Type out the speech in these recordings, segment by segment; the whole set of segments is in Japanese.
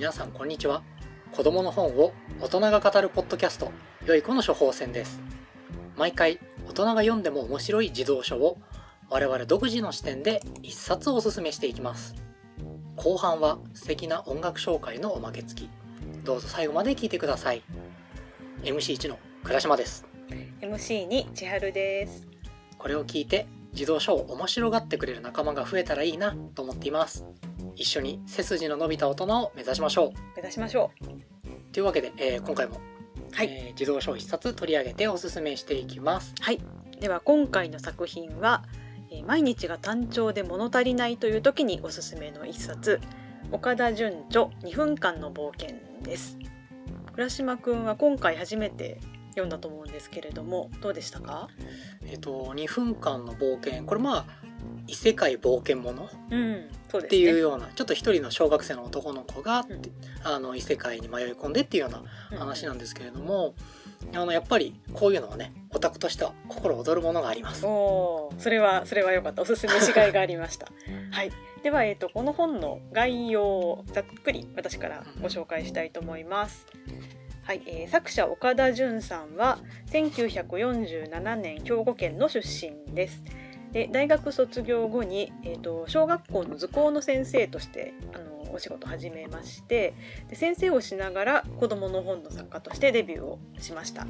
皆さんこんにちは。子供の本を大人が語るポッドキャスト良い子の処方箋です。毎回大人が読んでも面白い児童書を我々独自の視点で一冊おすすめしていきます。後半は素敵な音楽紹介のおまけ付き。どうぞ最後まで聞いてください。MC1 の倉島です。MC に千春です。これを聞いて児童書を面白がってくれる仲間が増えたらいいなと思っています。一緒に背筋の伸びた大人を目指しましょ目指しましょう。というわけで、えー今回も、はい。えー児童書を一冊取り上げておすすめしていきます。うはい。では今回の作品は、えー毎日が単調で物足りないという時におすすめの一冊。岡田准著2分間の冒険です。倉島くんは今回初めて読んだと思うんですけれどもどうでしたか？えっ、と2分間の冒険。これまあ異世界冒険ものうんね。っていうようなちょっと一人の小学生の男の子が、うん。あの異世界に迷い込んでっていうようなうん話なんですけれども、あのやっぱりこういうのはねオタクとしては心躍るものがあります。おーそれはそれは良かったおすすめしがいがありました。はい。では、えー、とこの本の概要をざっくり私からご紹介したいと思いますはい、えー作者岡田純さんは1947年兵庫県の出身です。で大学卒業後に、えー、と小学校の図工の先生としてあのお仕事始めましてで先生をしながら子どもの本の作家としてデビューをしました。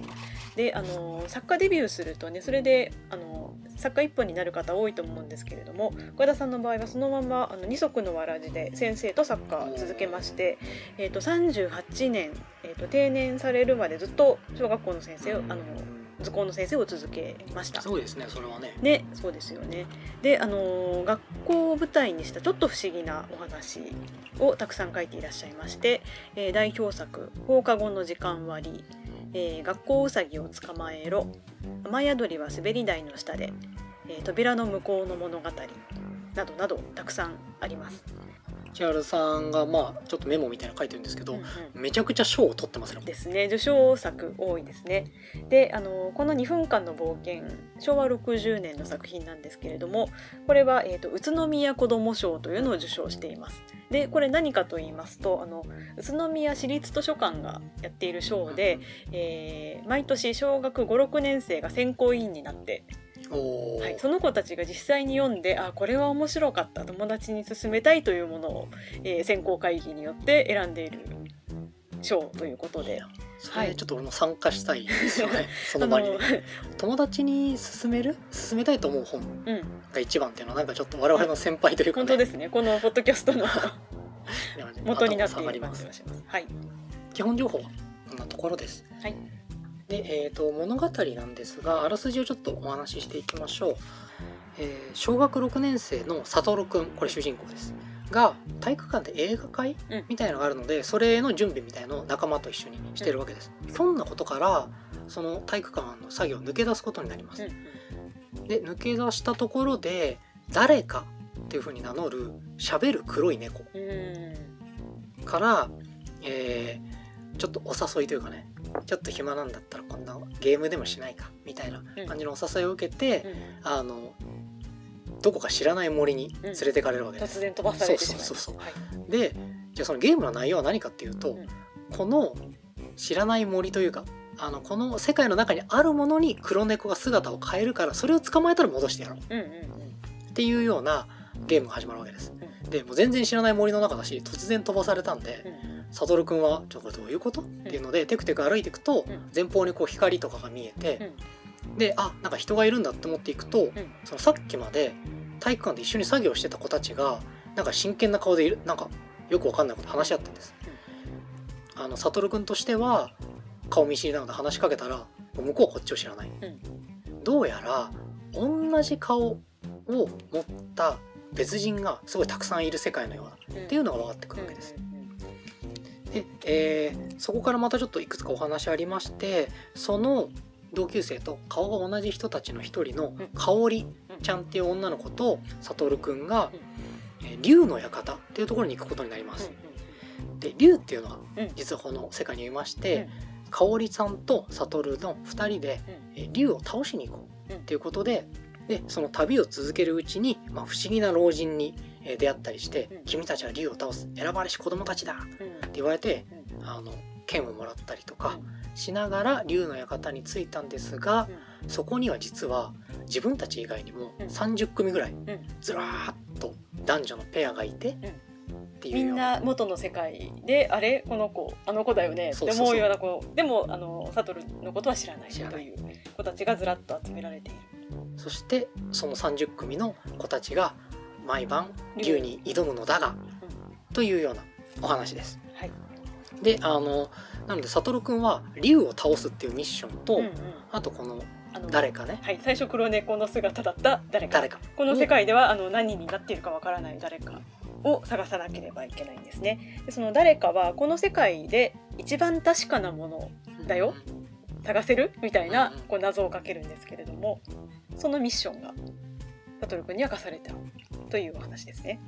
であの作家デビューするとねそれであの作家一本になる方多いと思うんですけれども岡田さんの場合はそのままあの二足のわらじで先生と作家を続けまして、えー、と38年、えー、と定年されるまでずっと小学校の先生をあの図工の先生を続けましたす。ごいですねそれはね。ね、そうですよね。で、あのー学校を舞台にしたちょっと不思議なお話をたくさん書いていらっしゃいまして、えー代表作「放課後の時間割」えー学校うさぎを捕まえろ」「雨宿りは滑り台の下で」えー扉の向こうの物語」などなどたくさんあります。千春さんがまあちょっとメモみたいなの書いてるんですけど、うんうん。めちゃくちゃ賞を取ってますね。ですね。受賞作多いですね。であのこの2分間の冒険昭和60年の作品なんですけれどもこれは、えー、と宇都宮子ども賞というのを受賞しています。でこれ何かと言いますとあの宇都宮市立図書館がやっている賞で、えー毎年小学56年生が選考委員になって、はい、その子たちが実際に読んであこれは面白かった友達に勧めたいというものを、えー選考会議によって選んでいる賞ということで。それちょっと俺も参加したいですよね。その場にね、友達に勧める？勧めたいと思う本うん、が一番っていうのはなんかちょっと我々の先輩というか、ね、本当ですね。このポッドキャストの 元になっている感じがします。はい。基本情報はこんなところです。はい。で、えー、と物語なんですがあらすじをちょっとお話ししていきましょう、えー小学6年生の悟くんこれ主人公です。が体育館で映画会うん。みたいなのがあるのでそれの準備みたいのを仲間と一緒にしてるわけです、ひょんなことからその体育館の作業を抜け出すことになります、うん。で抜け出したところで誰かっていう風に名乗る喋る黒い猫うん。うん。から、えーちょっとお誘いというかねちょっと暇なんだったらこんなゲームでもしないかみたいな感じのお誘いを受けて、うんあのどこか知らない森に連れてかれるわけです。突然飛ばされてしま。そうそうそうはい。でじゃあそのゲームの内容は何かっていうと、うんこの知らない森というかあのこの世界の中にあるものに黒猫が姿を変えるからそれを捕まえたら戻してやろううんうんっていうようなゲームが始まるわけです。でもう全然知らない森の中だし突然飛ばされたんで、うんうん。悟くんは「ちょこれどういうこと?」っていうのでテクテク歩いていくとうん前方にこう光とかが見えてであなんか人がいるんだって思っていくとうんそのさっきまで体育館で一緒に作業してた子たちがなんか真剣な顔でいるなんかよくわかんないこと話し合ってんです。あの悟くんとしては顔見知りなので話しかけたら向こうはこっちを知らない。どうやら同じ顔を持った別人がすごいたくさんいる世界のようだうん。っていうのが分かってくるわけです。うんで、えーそこからまたちょっといくつかお話ありましてその同級生と顔が同じ人たちの一人のうん。香織ちゃんっていう女の子と悟くんが、えー竜の館っていうところに行くことになります。で竜っていうのは実はこの世界にいまして、香織さんと悟の2人で、えー竜を倒しに行こうっていうことででその旅を続けるうちに、まあ、不思議な老人にえー出会ったりして「うん。君たちは竜を倒す。選ばれし子供たちだ!」言われてうん。あの剣をもらったりとかうん。しながら竜の館に着いたんですがそこには実は自分たち以外にもうん。30組ぐらいん。ずらーっと男女のペアがいてっていうみんなな元の世界であれこの子あの子だよねって思うような子。でもあのサトルのことは知らない知らない。という子たちがずらっと集められている。そしてその30組の子たちが毎晩竜。に挑むのだがというようなお話です。はい。であのなので悟くんは竜を倒すっていうミッションと、うんうん。あとこの誰かね。はい、最初黒猫の姿だった誰か。誰かこの世界ではあの何になっているかわからない誰かを探さなければいけないんですね。でその誰かはこの世界で一番確かなものをだよ。探せる？みたいなこう謎をかけるんですけれどもそのミッションがサトル君には課されたというお話ですね。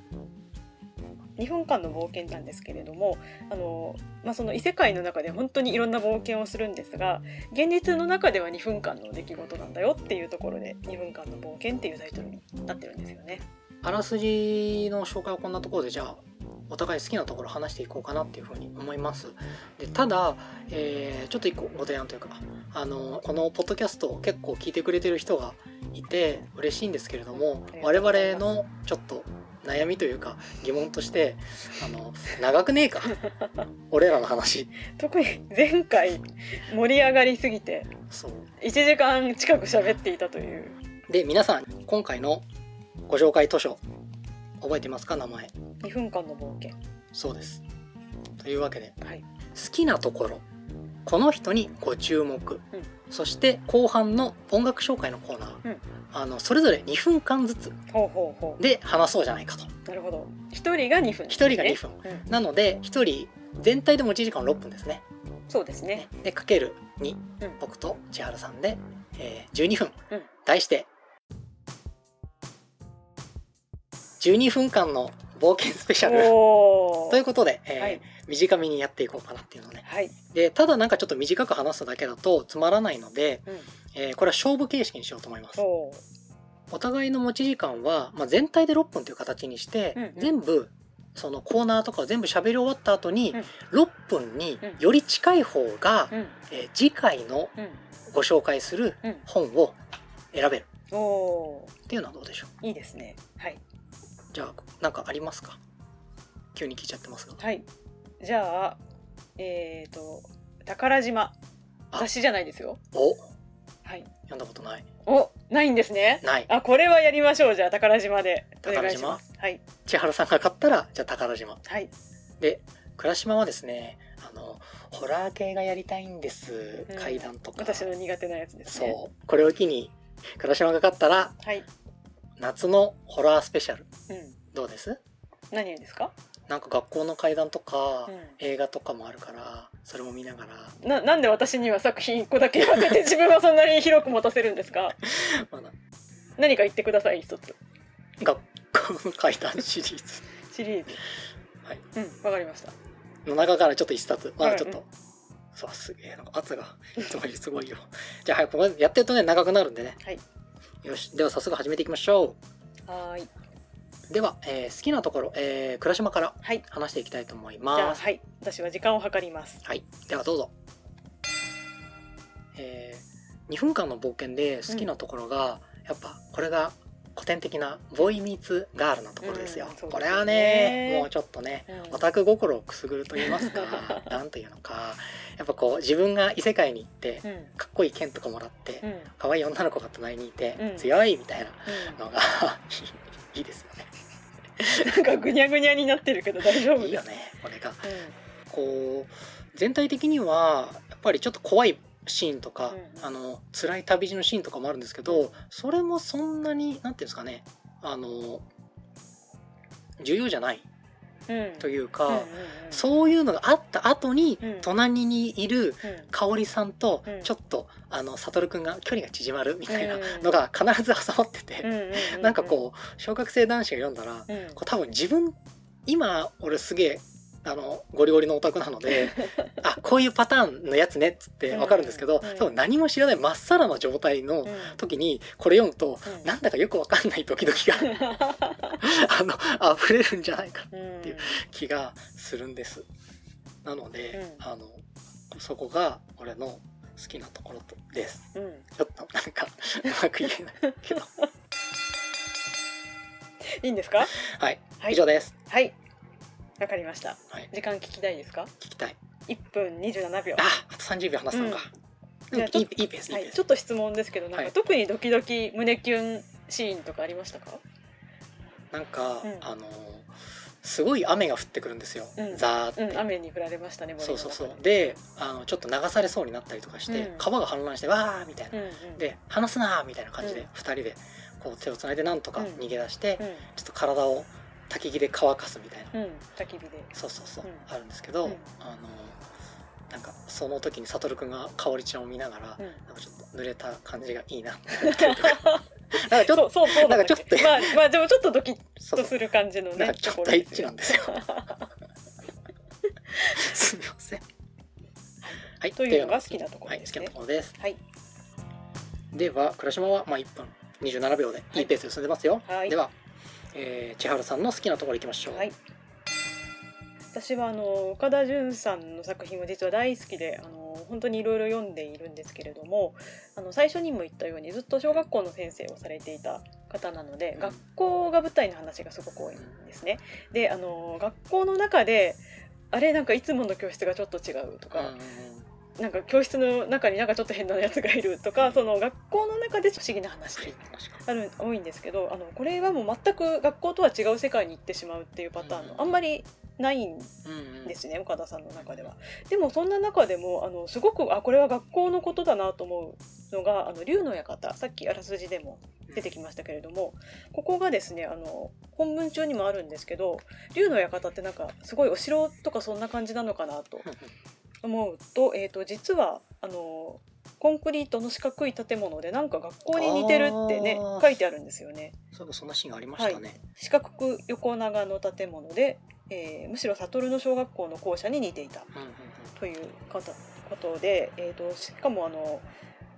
2分間の冒険なんですけれどもあの、まあ、その異世界の中で本当にいろんな冒険をするんですが現実の中では2分間の出来事なんだよっていうところで「2分間の冒険」っていうタイトルになってるんですよね。あらすじの紹介はこんなところでじゃあお互い好きなところ話していこうかなっていうふうに思います。でただ、えーちょっと一個ご提案というかあのこのポッドキャストを結構聞いてくれてる人がいて嬉しいんですけれども我々のちょっと悩みというか疑問としてあの長くねえか。俺らの話。特に前回盛り上がりすぎてそう。1時間近く喋っていたという。で皆さん今回のご紹介図書覚えてますか？名前。2分間の冒険。そうです。というわけではい、好きなところこの人にご注目、うん。そして後半の音楽紹介のコーナー、うん。あのそれぞれ2分間ずつ。で話そうじゃないかと。なるほど。1人が2分、1人が2分、うん。なので1人全体で持ち時間6分ですね。そうですね。ね。でかける2、うん。僕と千春さんで、えー12分、うん。題して12分間の冒険スペシャル。おということで、えーはい短めにやっていこうかなっていうのね。はい、でただなんかちょっと短く話すだけだとつまらないので、うん、えーこれは勝負形式にしようと思います。お互いの持ち時間は、まあ、全体で6分という形にして、うんうん。全部そのコーナーとかを全部喋り終わった後に、うん。6分にうんより近い方が、うん。えー次回のうん。ご紹介するうん。本を選べる。おっていうのはどうでしょう？ーいいですね。はい。じゃあ何かありますか？急に聞いちゃってますが。はいじゃあえっ、ー、と宝島。あ雑誌じゃないですよ。お？はい。読んだことない。おないんですね。ない。あこれはやりましょう。じゃあ宝島で。お願いし宝島？ますはい。千春さんが買ったらじゃあ宝島。はい。で倉島はですねあのホラー系がやりたいんです、うん。階段とか。私の苦手なやつですね。そう。これを機に倉島が買ったらはい。夏のホラースペシャル。うん。どうです？何ですか？なんか学校の階段とか、うん。映画とかもあるからそれも見ながら。ななんで私には作品1個だけ言わせて自分はそんなに広く持たせるんですか？まだ。何か言ってください一つ。学校の階段シリーズ。シリーズ。はい。うんわかりました。の中からちょっと一冊。まだちょっと、うんそうすげえな。圧が。いつもよりすごいよ。じゃあ早くやってるとね長くなるんでね。はい。よし。では早速始めていきましょはーい。うでは、えー好きなところ、えー倉島からはい。話していきたいと思いじゃますあはい。私は時間を計ります。はい、ではどうぞ。えー、2分間の冒険で好きなところが、やっぱこれが古典的なボーイミーツガールなところですよ。うんこれはね、もうちょっとね、うん。オタク心をくすぐると言いますか、なんというのか、やっぱこう自分が異世界に行って、うん。うんかっこいい剣とかもらって、うん。可愛い女の子が隣にいて、うん。強いみたいなのが いいですよね。なんかぐにゃぐにゃになってるけど大丈夫いいよね、これが。うこう全体的にはやっぱりちょっと怖いシーンとか、うんあの辛い旅路のシーンとかもあるんですけどそれもそんなになんていうんですかねあの重要じゃないというか、うんうんうん。そういうのがあった後に、うん。隣にいるうん。香織さんとうん。ちょっと、あの悟くんが距離が縮まるみたいなうん。のが必ず挟まってて、うんうんうん。なんかこう小学生男子が読んだら、うん。こう多分自分今俺すげえあのゴリゴリのオタクなので あこういうパターンのやつねっつって分かるんですけど、うん。うん多分何も知らないまっさらな状態のうん。時にこれ読むと、うん。なんだかよく分かんないドキドキが あの溢れるんじゃないかうんっていう気がするんです。なので、うん。あのそこが俺の好きなところとです。うん。ちょっとなんかうまく言えないけど。いいんですか？はい、はい。以上です。はいわかりました。はい、時間聞きたいですか？聞きたい。1分27秒。あ、あと30秒話すのか。うん。いいいいペース。はいちょっと質問ですけどなんかはい。特にドキドキ胸キュンシーンとかありましたか？なんか、うん。あのすごい雨が降ってくるんですよ。うん。ザーって。うん雨に降られましたねそうそうそう。で、あのちょっと流されそうになったりとかして、うん。川が氾濫してわーみたいな。うんうん。で話すなーみたいな感じでうん。二人でこう手をつないでなんとかうん。逃げ出して、うん。ちょっと体を焚き木で乾かすみたいな。うん焚き火で。そうそうそう、うん。あるんですけど、うん。あのなんかその時に悟くんが香織ちゃんを見ながら、うん。なんかちょっと濡れた感じがいいなってなんかちょっと そうそう。なんかちょっとまあまあでもちょっとドキッとする感じのねなんかちょっとところですエッチなんですよすみません。はいというのが好きなところですね。はい、好きなところです。はい。では倉島はまあ1分27秒でいいペースで進んでますよ、はい。では、えー千春さんの好きなところいきましょう、はい。私はあの岡田准さんの作品は実は大好きであの本当にいろいろ読んでいるんですけれどもあの最初にも言ったようにずっと小学校の先生をされていた方なので、うん。学校が舞台の話がすごく多いんですね。であの学校の中であれなんかいつもの教室がちょっと違うとか、うんなんか教室の中になんかちょっと変なやつがいるとかその学校の中で不思議な話ある多いんですけどあのこれはもう全く学校とは違う世界に行ってしまうっていうパターンのあんまりないんですね岡田さんの中では。でもそんな中でもあのすごくあこれは学校のことだなと思うのがあの竜の館さっきあらすじでも出てきましたけれどもここがですねあの本文中にもあるんですけど竜の館ってなんかすごいお城とかそんな感じなのかなと 思うと,、えー、と実はあのコンクリートの四角い建物でなんか学校に似てるってね書いてあるんですよね。そういえばそんなシーンがありましたね、四角く横長の建物で、えーむしろ悟の小学校の校舎に似ていたということことで、えー、としかもあの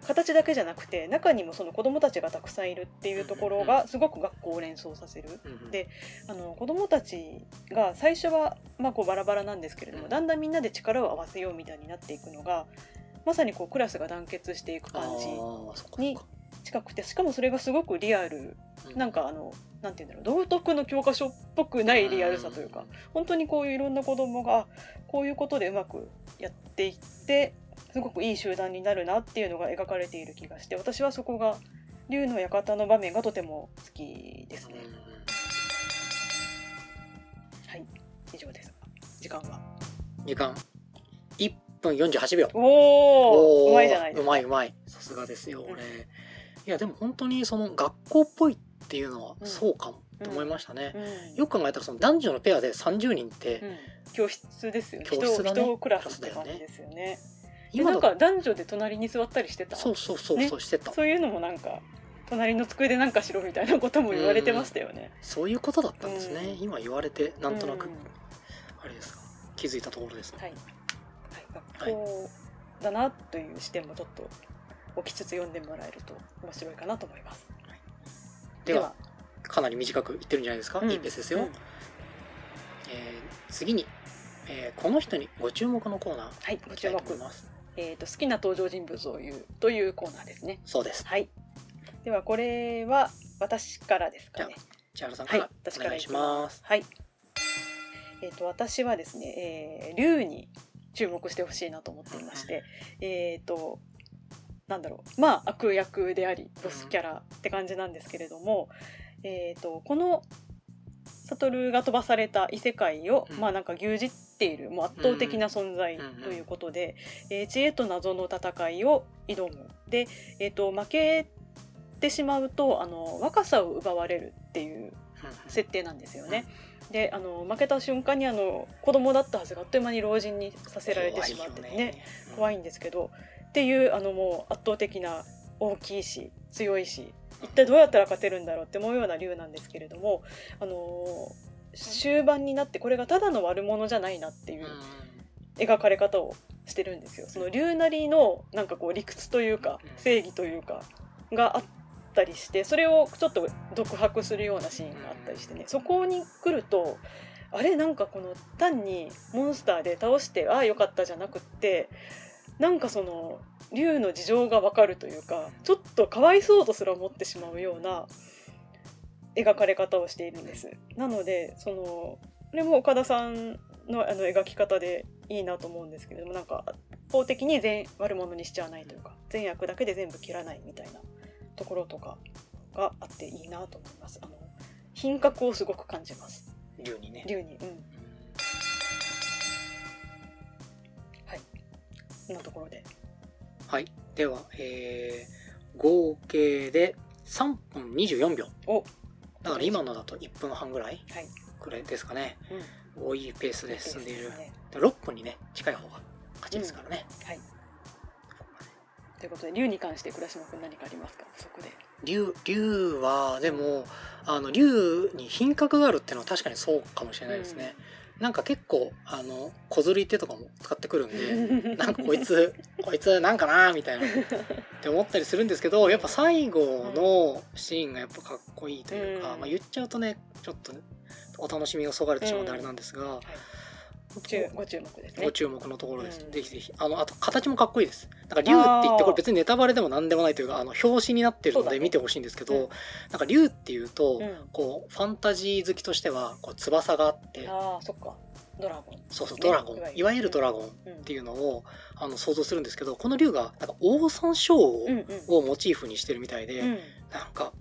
形だけじゃなくて中にもその子どもたちがたくさんいるっていうところがすごく学校を連想させる。であの子どもたちが最初は、まあ、こうバラバラなんですけれども、うん。だんだんみんなで力を合わせようみたいになっていくのがまさにこうクラスが団結していくあ感じに近くてしかもそれがすごくリアルなんかあのなんて言うんだろう道徳の教科書っぽくないリアルさというか本当にこういういろんな子供がこういうことでうまくやっていってすごくいい集団になるなっていうのが描かれている気がして私はそこが竜の館の場面がとても好きですね。うんうんはい。以上です。時間は？時間。1分48秒。おおうまいじゃないですか。うまいうまい。さすがですよ俺、いやでも本当にその学校っぽいっていうのはうん。そうかもと思いましたね、うん。よく考えたらその男女のペアで30人って、うん。教室ですよね。教室だね。クラスって感じですよね。で今だなんか男女で隣に座ったりしてた？そうそうそうね。そうしてた、そういうのもなんか隣の机でなんかしろみたいなことも言われてましたよね。そういうことだったんですね、うん。今言われてなんとなく、うん。あれですか。気づいたところですねはい。はい、学校だなという視点もちょっと置きつつ読んでもらえると面白いかなと思います。ではかなり短くいってるんじゃないですか、うん。いいペースですよ、うん。えー次に、えーこの人にご注目のコーナーはい、ご注目。ますえっ、と好きな登場人物を言うというコーナーですね。そうですはい。ではこれは私からですかね。千原さんはいから、私お願いしからいきま。ますすはい。えっ、と私はですね、えー、竜に注目してほしいなと思っていまして、えっ、となんだろう、まあ悪役でありボスキャラって感じなんですけれども、えっ、とこの悟が飛ばされた異世界を、うんまあなんか牛耳っているもう圧倒的な存在うんということで、えー知恵と謎の戦いを挑む。で、えー、と負けてしまうとあの若さを奪われるっていう設定なんですよね。であの負けた瞬間にあの子供だったはずがあっという間に老人にさせられてしまってね。怖いいんですけどっていうあのもう圧倒的な大きいし強いし一体どうやったら勝てるんだろうって思うような竜なんですけれどもあの終盤になってこれがただの悪者じゃないなっていう描かれ方をしてるんですよ。その竜なりのなんかこう理屈というか正義というかがあったりしてそれをちょっと独白するようなシーンがあったりしてね。そこに来るとあれ？なんかこの単にモンスターで倒してああよかったじゃなくってなんかその竜の事情がわかるというかちょっとかわいそうとすら思ってしまうような描かれ方をしているんです。なのでそのこれも岡田さんのあの描き方でいいなと思うんですけれどもなんか法的に全悪者にしちゃわないというか善悪だけで全部切らないみたいなところとかがあっていいなと思います。あの品格をすごく感じます。竜にね。竜に、うん、はい。こんなところで。はい。では、えー、合計で3分24秒。お、だから今のだと1分半ぐらいはい。くらいですかね。うん。多いペースで進んでいる。ねで6分にね、近い方が勝ちですからね。はい。ということで竜に関して倉島君何かありますか？そこで。竜、竜は、でも、あの、竜に品格があるっていうのは確かにそうかもしれないですね。なんか結構、あの、小釣り手とかも使ってくるんで、なんかこいつ、こいつなんかなみたいなって思ったりするんですけど、やっぱ最後のシーンがやっぱかっこいいというか、うんまあ言っちゃうとね、ちょっとお楽しみがそがれてしまうんであれなんですが、ご注ご注目ですねご。注目のところです。うんぜひぜひ。あの、あと形もかっこいいです。なんか竜って言ってこれ別にネタバレでも何でもないというか、あの、表紙になってるので見てほしいんですけど、うんなんか竜っていうと、うん。こう、ファンタジー好きとしては、こう、翼があって、ああ、そっか。ドラゴン。そうそう、ねドラゴンいわゆ。るいわゆるドラゴンっうんていうのを、あの、想像するんですけど、この竜が、なんか、オオサンショウをモチーフにしてるみたいで、うん。なんか、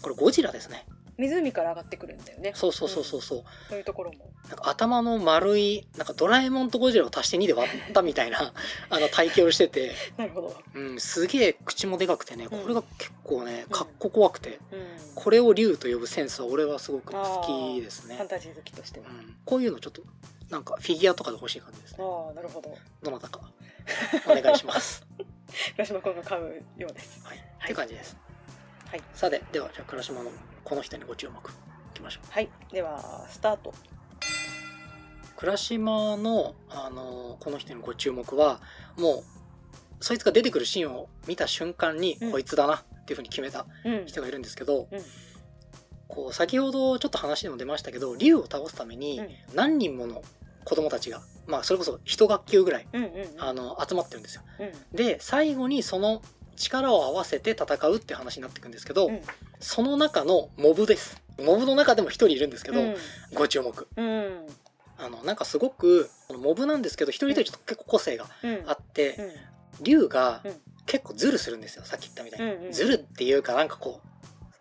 これゴジラですね。湖から上がってくるんだよね。そうそうそうそうそう。そういうところも。なんか頭の丸い、なんかドラえもんとゴジラを足して2で割ったみたいな、あの体型をしてて、なるほど。うん、すげえ口もでかくてね、うんこれが結構ね、かっこ怖くて、うん。これを竜と呼ぶセンスは俺はすごく好きですねファン。タジー好きとしては。うん、こういうのちょっと、なんかフィギュアとかで欲しい感じですね。ああ、なるほど。どなたか、お願いします。倉島君が買うようです。はい。はいって感じです。はい。さて、では、じゃあ、倉島のこの人にご注目。いきましょう。はい。では、スタート。倉島の、あのこの人にご注目は、もう、そいつが出てくるシーンを見た瞬間に、うんこいつだなっていうふうに決めたうん。人がいるんですけど、うん。こう先ほどちょっと話でも出ましたけど竜を倒すためにうん何人もの子供たちが、まあそれこそ一学級ぐらいうんうんうん。あの集まってるんですよ。うん。で最後にその力を合わせて戦うって話になっていくんですけど、うんその中のモブです。モブの中でも一人いるんですけど、うんご注目。うん。あのなんかすごくモブなんですけど一人一人ちょっと結構個性がうん。あって、うん。竜がうん結構ズルするんですよさっき言ったみたいに。うんうんズルっていうかなんかこう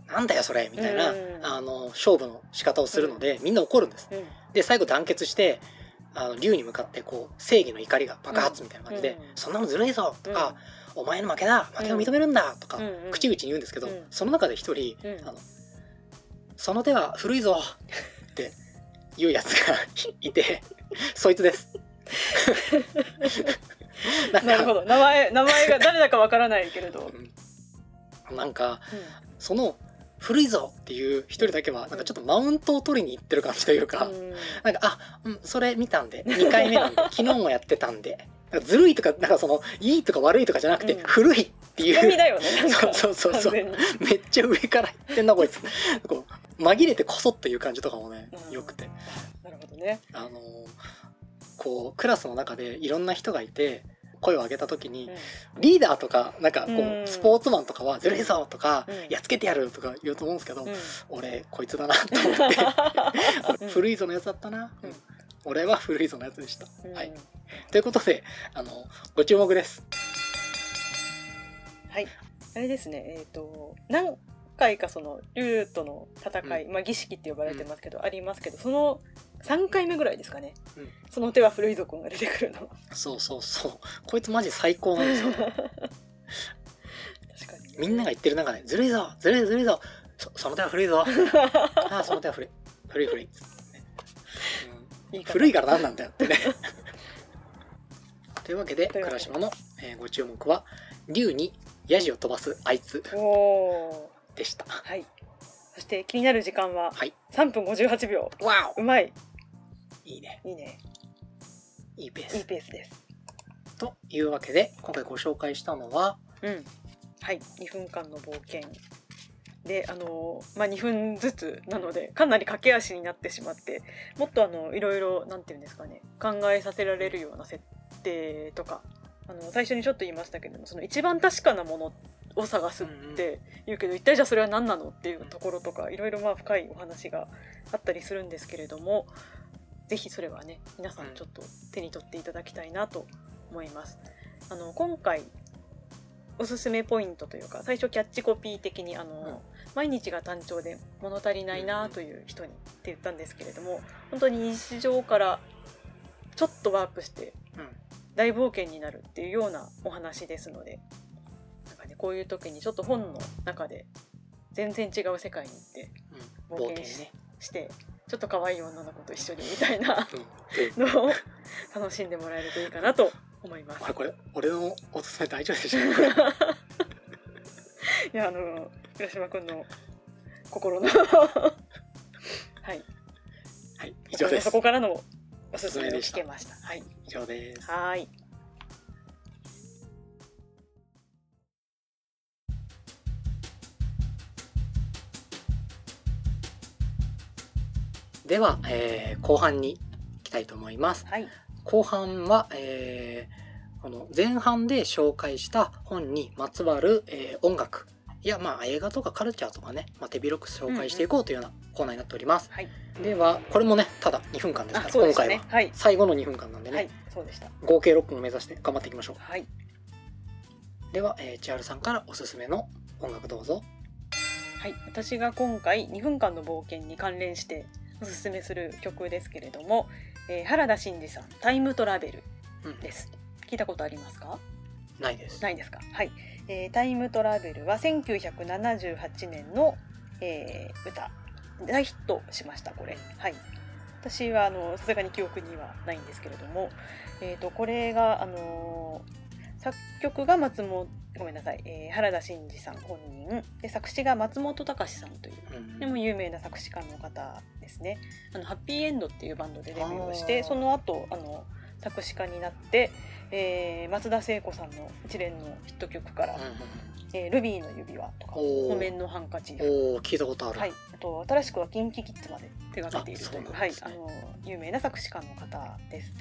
なんだよそれみたいな、うんあの勝負の仕方をするので、みんな怒るんです。うん。で最後団結してあの竜に向かってこう正義の怒りが爆発みたいな感じで「うんそんなのずるいぞ!」とか、お前の負けだ負けを認めるんだ!」とか、口々に言うんですけど、うんその中で一人、うんあの「その手は古いぞ!」って言うやつが いてそいつです。ななるほど。名前、名前が誰だかわからないけれど。なんかその「古いぞ!」っていう一人だけはなんかちょっとマウントを取りに行ってる感じというか、うんなんか、あ、うん、それ見たんで、2回目なんで、昨日もやってたんで、ずるいとか、なんかその、いいとか悪いとかじゃなくて、うん古いっていう、ね。そうそうそうそうめっちゃ上から言ってんな、こいつ。こう、紛れてこそっていう感じとかもねう、ん良くて。なるほどね。あのーこう、クラスの中でいろんな人がいて、声を上げた時に、リーダーとか、なんかこうんう、スポーツマンとかは、ずるいぞとかうん、やっつけてやるとか言うと思うんですけどうん、俺、こいつだなと思って、古いぞのやつだったな。うんうん俺は古いぞのやつでした。うんはい。ということで、あの、ご注目です。はい。あれですね。えっ、と何回かその竜との戦い、まあ儀式って呼ばれてますけど、ありますけど、その三回目ぐらいですかね。うんその手は古いぞくんが出てくるの。そうそうそう。こいつマジ最高なんですよ。確かに。みんなが言ってる中で、ずるいぞずるいずるいぞそその手は古いぞ ああ、その手は古い。古い古い。ねいいかな古いから何なんだよってね。というわけで、倉島の、えーご注目は、竜にヤジを飛ばすあいつでした。ー。はい。そして気になる時間ははい3分58秒わうまいおいいね。いいね。いいペーいいスペースです。というわけで今回ご紹介したのはうん。はい。2分間の冒険。であのまあ2分ずつなのでかなり駆け足になってしまってもっとあのいろいろなんていうんですかね考えさせられるような設定とかあの最初にちょっと言いましたけどもその一番確かなものを探すって言うけど、一体じゃあそれは何なのっていうところとかいろいろまあ深いお話があったりするんですけれどもぜひそれはね皆さんちょっと手に取っていただきたいなと思います。あの今回おすすめポイントというか最初キャッチコピー的にあの、うん。毎日が単調で物足りないなという人にって言ったんですけれども本当に日常からちょっとワープしてうん。大冒険になるっていうようなお話ですのでなんか、ね、こういう時にちょっと本の中で全然違う世界に行ってうん。冒険ししてちょっと可愛い女の子と一緒にみたいなのを楽しんでもらえるといいかなと思います。あ。れこれ俺のおすすめ大丈夫でしょうかいやあの浦島くんの心の。はい。はい以上です。そこからのおすすめを聞けました。はい。以上です。はーいでは、えー後半に行きたいと思います。はい。後半は、えーこの前半で紹介した本にまつわる、えー音楽。いやまあ映画とかカルチャーとかね、まあ、手広く紹介していこうというようなコーナーになっております、はいではこれもねただ2分間ですから、あそうでした今回は。ねはい。最後の2分間なんでね、はいそうでした。合計6分を目指して頑張っていきましょはい。うでは、えー、千春さんからおすすめの音楽どうぞ。はい、私が今回2分間の冒険に関連しておすすめする曲ですけれども、えー原田真二さん「タイムトラベルうん」です。聞いたことありますか？ないです。ないですか？はい、えータイムトラベルは1978年の、えー歌。大ヒットしましたこれ。はい。私はあのさすがに記憶にはないんですけれども、えー、とこれが、あのー作曲が松本ごめんなさい、えー原田真二さん本人。で作詞が松本隆さんといううん。でも有名な作詞家の方ですね。あのハッピーエンドっていうバンドでデビューをして、その後あの作詞家になって、えー松田聖子さんの一連のヒット曲からうんうん「えールビーの指輪」とか「おー。木綿のハンカチおー聞いたことある、はい、あと新しくは KinKiKids まで手がけているというあそうなんはい。あの有名な作詞家の方です。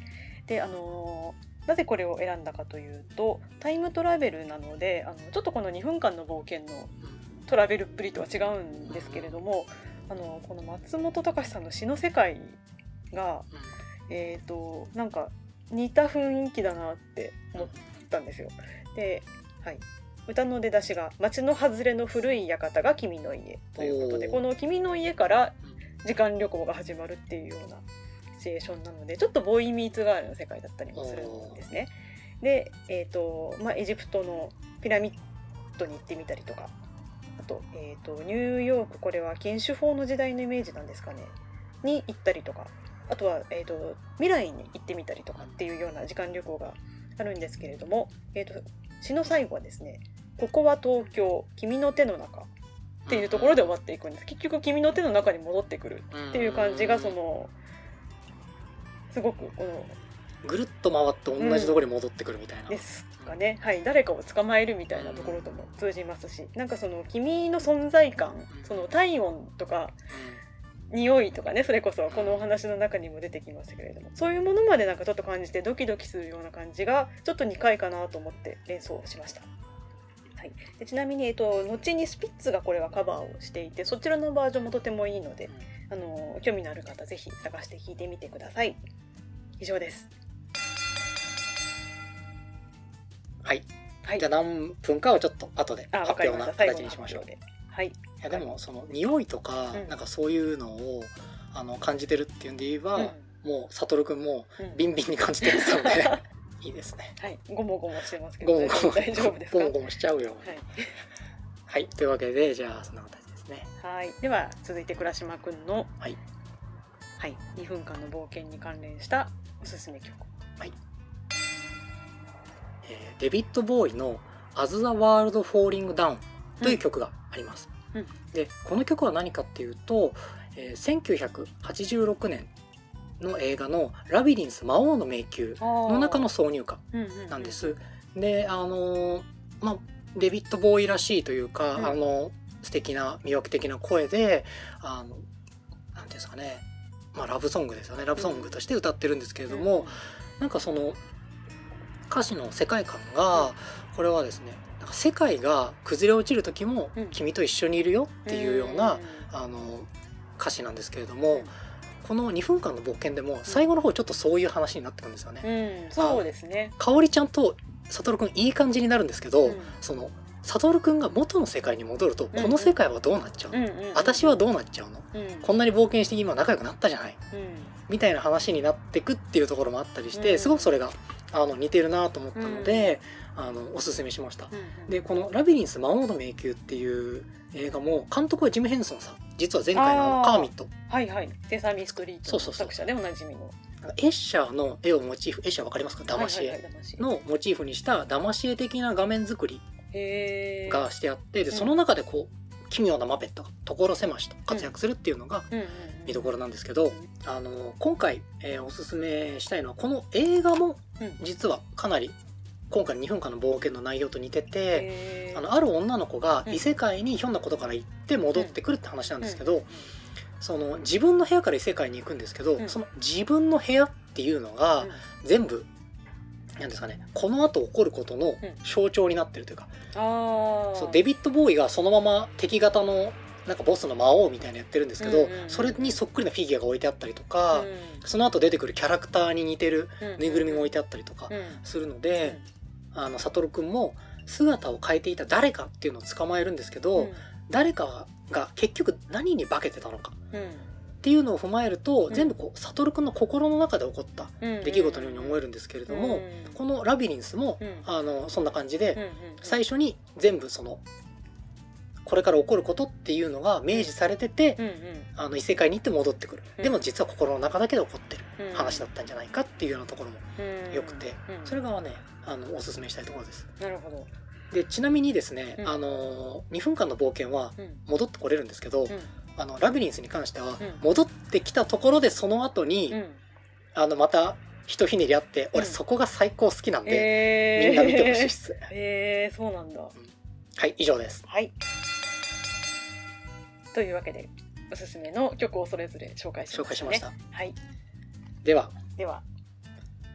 であのなぜこれを選んだかというとタイムトラベルなのであのちょっとこの2分間の冒険のうん。トラベルっぷりとは違うんですけれども、あのこの松本隆さんの詩の世界がえっ、となんか似た雰囲気だなって思ったんですよ。で、はい、歌の出だしが「町の外れの古い館が君の家」ということでこの「君の家」から時間旅行が始まるっていうようなシチュエーションなのでちょっとボーイミーツガールの世界だったりもするんですね。で、えーとまあ、エジプトのピラミッドに行ってみたりとかあと,、えー、とニューヨークこれは禁酒法の時代のイメージなんですかね。に行ったりとか。あとは、えー、と未来に行ってみたりとかっていうような時間旅行があるんですけれども、えー、と詩の最後はですね「ここは東京君の手の中」っていうところで終わっていくんです。結局君の手の中に戻ってくるっていう感じがそのすごくこのぐるっと回って同じところに戻ってくるみたいな、ですかね、はい、誰かを捕まえるみたいなところとも通じますし、なんかその君の存在感その体温とか匂いとかねそれこそこのお話の中にも出てきましたけれども。そういうものまでなんかちょっと感じてドキドキするような感じがちょっと2回かなと思って連想しました。はい、でちなみに、えっと、後にスピッツがこれはカバーをしていてそちらのバージョンもとてもいいのであの興味のある方ぜひ探して聴いてみてください。以上です。はい、はいじゃあ何分かをちょっと後で発表な形にしましょう。はい。いやでもその匂いとか、うんなんかそういうのをあの感じてるっていうんで言えば、うんもう悟くんもうんビンビンに感じてるので いいですねはい。ごもごもしてますけど、ゴムゴム大丈夫ですか？はゴムゴムしちゃうよい。はいというわけでじゃあそんな形ですねはい。では続いて倉島くんのはいはい。2分間の冒険に関連したおすすめ曲。えーデビッド・ボーイの「As the World Falling Down」という曲があります、うん。でこの曲は何かっていうと、えー1986年の映画の「ラビリンス魔王の迷宮」のの中の挿入歌なんで。す。であのーまあデビッド・ボーイらしいというか、うん。あの素敵な魅惑的な声であのなんていうんですかね、まあ、ラブソングですよね。ラブソングとして歌ってるんですけれども、なんかその歌詞の世界観がこれはですねなんか世界が崩れ落ちる時もうん。君と一緒にいるよっていうような、あの歌詞なんですけれども、この2分間の冒険でも最後の方ちょっとそういう話になってくるんですよね。うん、そうですね。香織ちゃんと悟くんいい感じになるんですけど、うん。その悟くんが元の世界に戻ると、うん。この世界はどうなっちゃうの、うんうんうん。私はどうなっちゃうの？うん。こんなに冒険して今仲良くなったじゃない？うん。みたいな話になってくっていうところもあったりして、うん。すごくそれがあの似てるなと思ったので、あのおすすめしました。うんでこの「ラビリンス魔王の迷宮」っていう映画も監督はジム・ヘンソンさん。実は前回のカーミット。はいはい。セサミストリートの作者でおなじみの。エッシャーの絵をモチーフエッシャーわかりますか？騙しのモチーフにしたダマシエ的な画面作りがしてあってでうん。その中でこう奇妙なマペットが所狭しと活躍するっていうのがうんうんうん見どころなんですけど、あの今回、えーおすすめしたいのはこの映画もうん。実はかなり今回の2分間の冒険の内容と似てて、あのある女の子がうん。異世界にひょんなことから行って戻ってくるって話なんですけど、その自分の部屋から異世界に行くんですけど、うん。その自分の部屋っていうのがうん。全部なんですかねこの後起こることの象徴になってるというか、あー。そうデビッド・ボーイがそのまま敵型のなんかボスの魔王みたいなのやってるんですけど、うんうん。うんそれにそっくりなフィギュアが置いてあったりとか、うん。その後出てくるキャラクターに似てるうんぬいぐるみが置いてあったりとかうん。するので、あの悟くんも姿を変えていた誰かっていうのを捕まえるんですけど、誰かが結局何に化けてたのかうん。っていうのを踏まえると、うん。全部こう悟くんの心の中で起こったうん。出来事のように思えるんですけれども、この「ラビリンスも」うん。あのそんな感じで、うんうん。最初に全部そのこれから起こることっていうのが明示されてて、うんあの異世界に行って戻ってくる、うん。でも実は心の中だけで起こってるうん話だったんじゃないかっていうようなところもうん。よくて、うん。それがねあのおすすめしたいところです。なるほど。でちなみにですね、うん。あの2分間の冒険はうん。戻ってこれるんですけど、うん。あのラビリンスに関しては、ん。戻ってきたところでその後に、うん。あのまたひとひねりあって俺うん。そこが最高好きなんで、えー。みんな見てほしいっす。えーそうなんだ。はい以上です。はいというわけでおすすめの曲をそれぞれ紹介しました、ね、紹介しました。はい。では。では。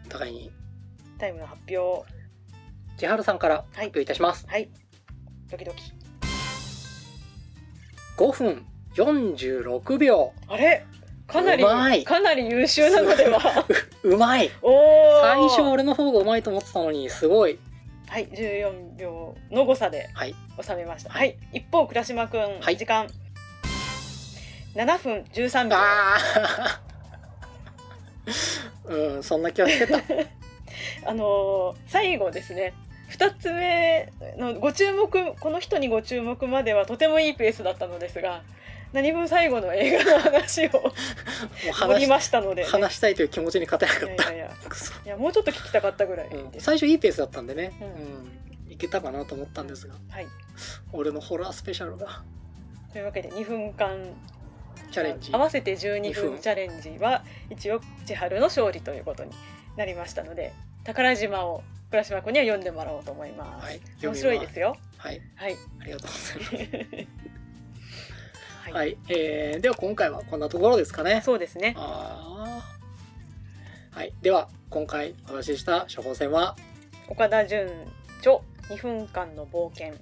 お互いに。タイムの発表。千春さんから発表いたします。はい。ドキドキ。5分46秒。あれ？かなりうまい。かなり優秀なのでは？うまい。最初俺の方がうまいと思ってたのにすごい。はい14秒の誤差ではい。収めました。ははいい、一方倉島くん、はい。時間7分13秒。あー。うんそんな気はしてた。あのー最後ですね。2つ目のご注目この人にご注目まではとてもいいペースだったのですが何分最後の映画の話をもう盛話しりましたので、ね、話したいという気持ちに勝てなかった。いやいやもうちょっと聞きたかったぐらいうん最初いいペースだったんでね、ううんいけたかなと思ったんですが。はい。俺のホラースペシャルが。というわけで2分間チャレンジ。合わせて12 2分分チャレンジは一応千春の勝利ということになりましたので宝島を倉島君には読んでもらおうと思います、はい。面白いですよ。はい。はい。ありがとうございます。はい、はい、えー、では今回はこんなところですかね。そうですね。はい。では今回お話しした処方箋は？岡田准著2分間の冒険。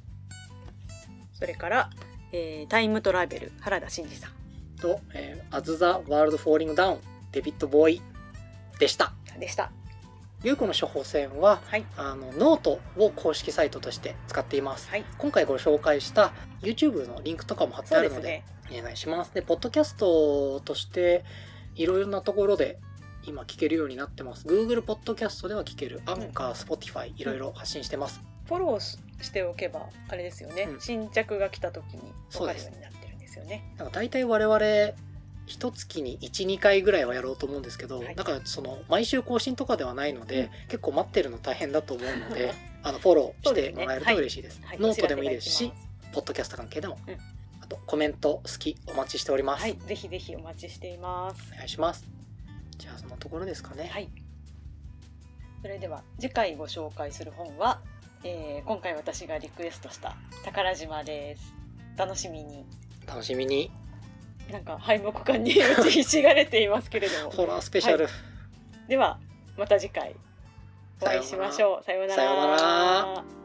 それから、えータイムトラベル原田真二さんと「えー、As the World Falling Down」デビッド・ボウイでした。でした。ゆうこの処方箋ははい。あのノートを公式サイトとして使っています。はい。今回ご紹介した YouTube のリンクとかも貼ってそあるのでお願いします。でポッドキャストとしていろいろなところで今聞けるようになってます。Google ポッドキャストでは聞ける。アンカー Spotify いろいろ発信してます。フォローししておけばあれですよね、うん。新着が来た時に分かるようになる。んですよね。なんか大体我々一月に12回ぐらいはやろうと思うんですけど、はい。だからその毎週更新とかではないので、うん。結構待ってるの大変だと思うので あのフォローしてもらえると嬉しいです。はい。ノートでもいいですしお知らせが行きポッドキャスト関係でも、うん。とコメント好きお待ちしております、はい、ぜひぜひお待ちしています。お願いします。じゃあそのところですかね。はい。それでは次回ご紹介する本は、えー今回私がリクエストした宝島です。楽しみに。楽しみに。なんか敗北感に打ちひしがれていますけれども。ホラースペシャル、はではまた次回お会いしましょう。さようなら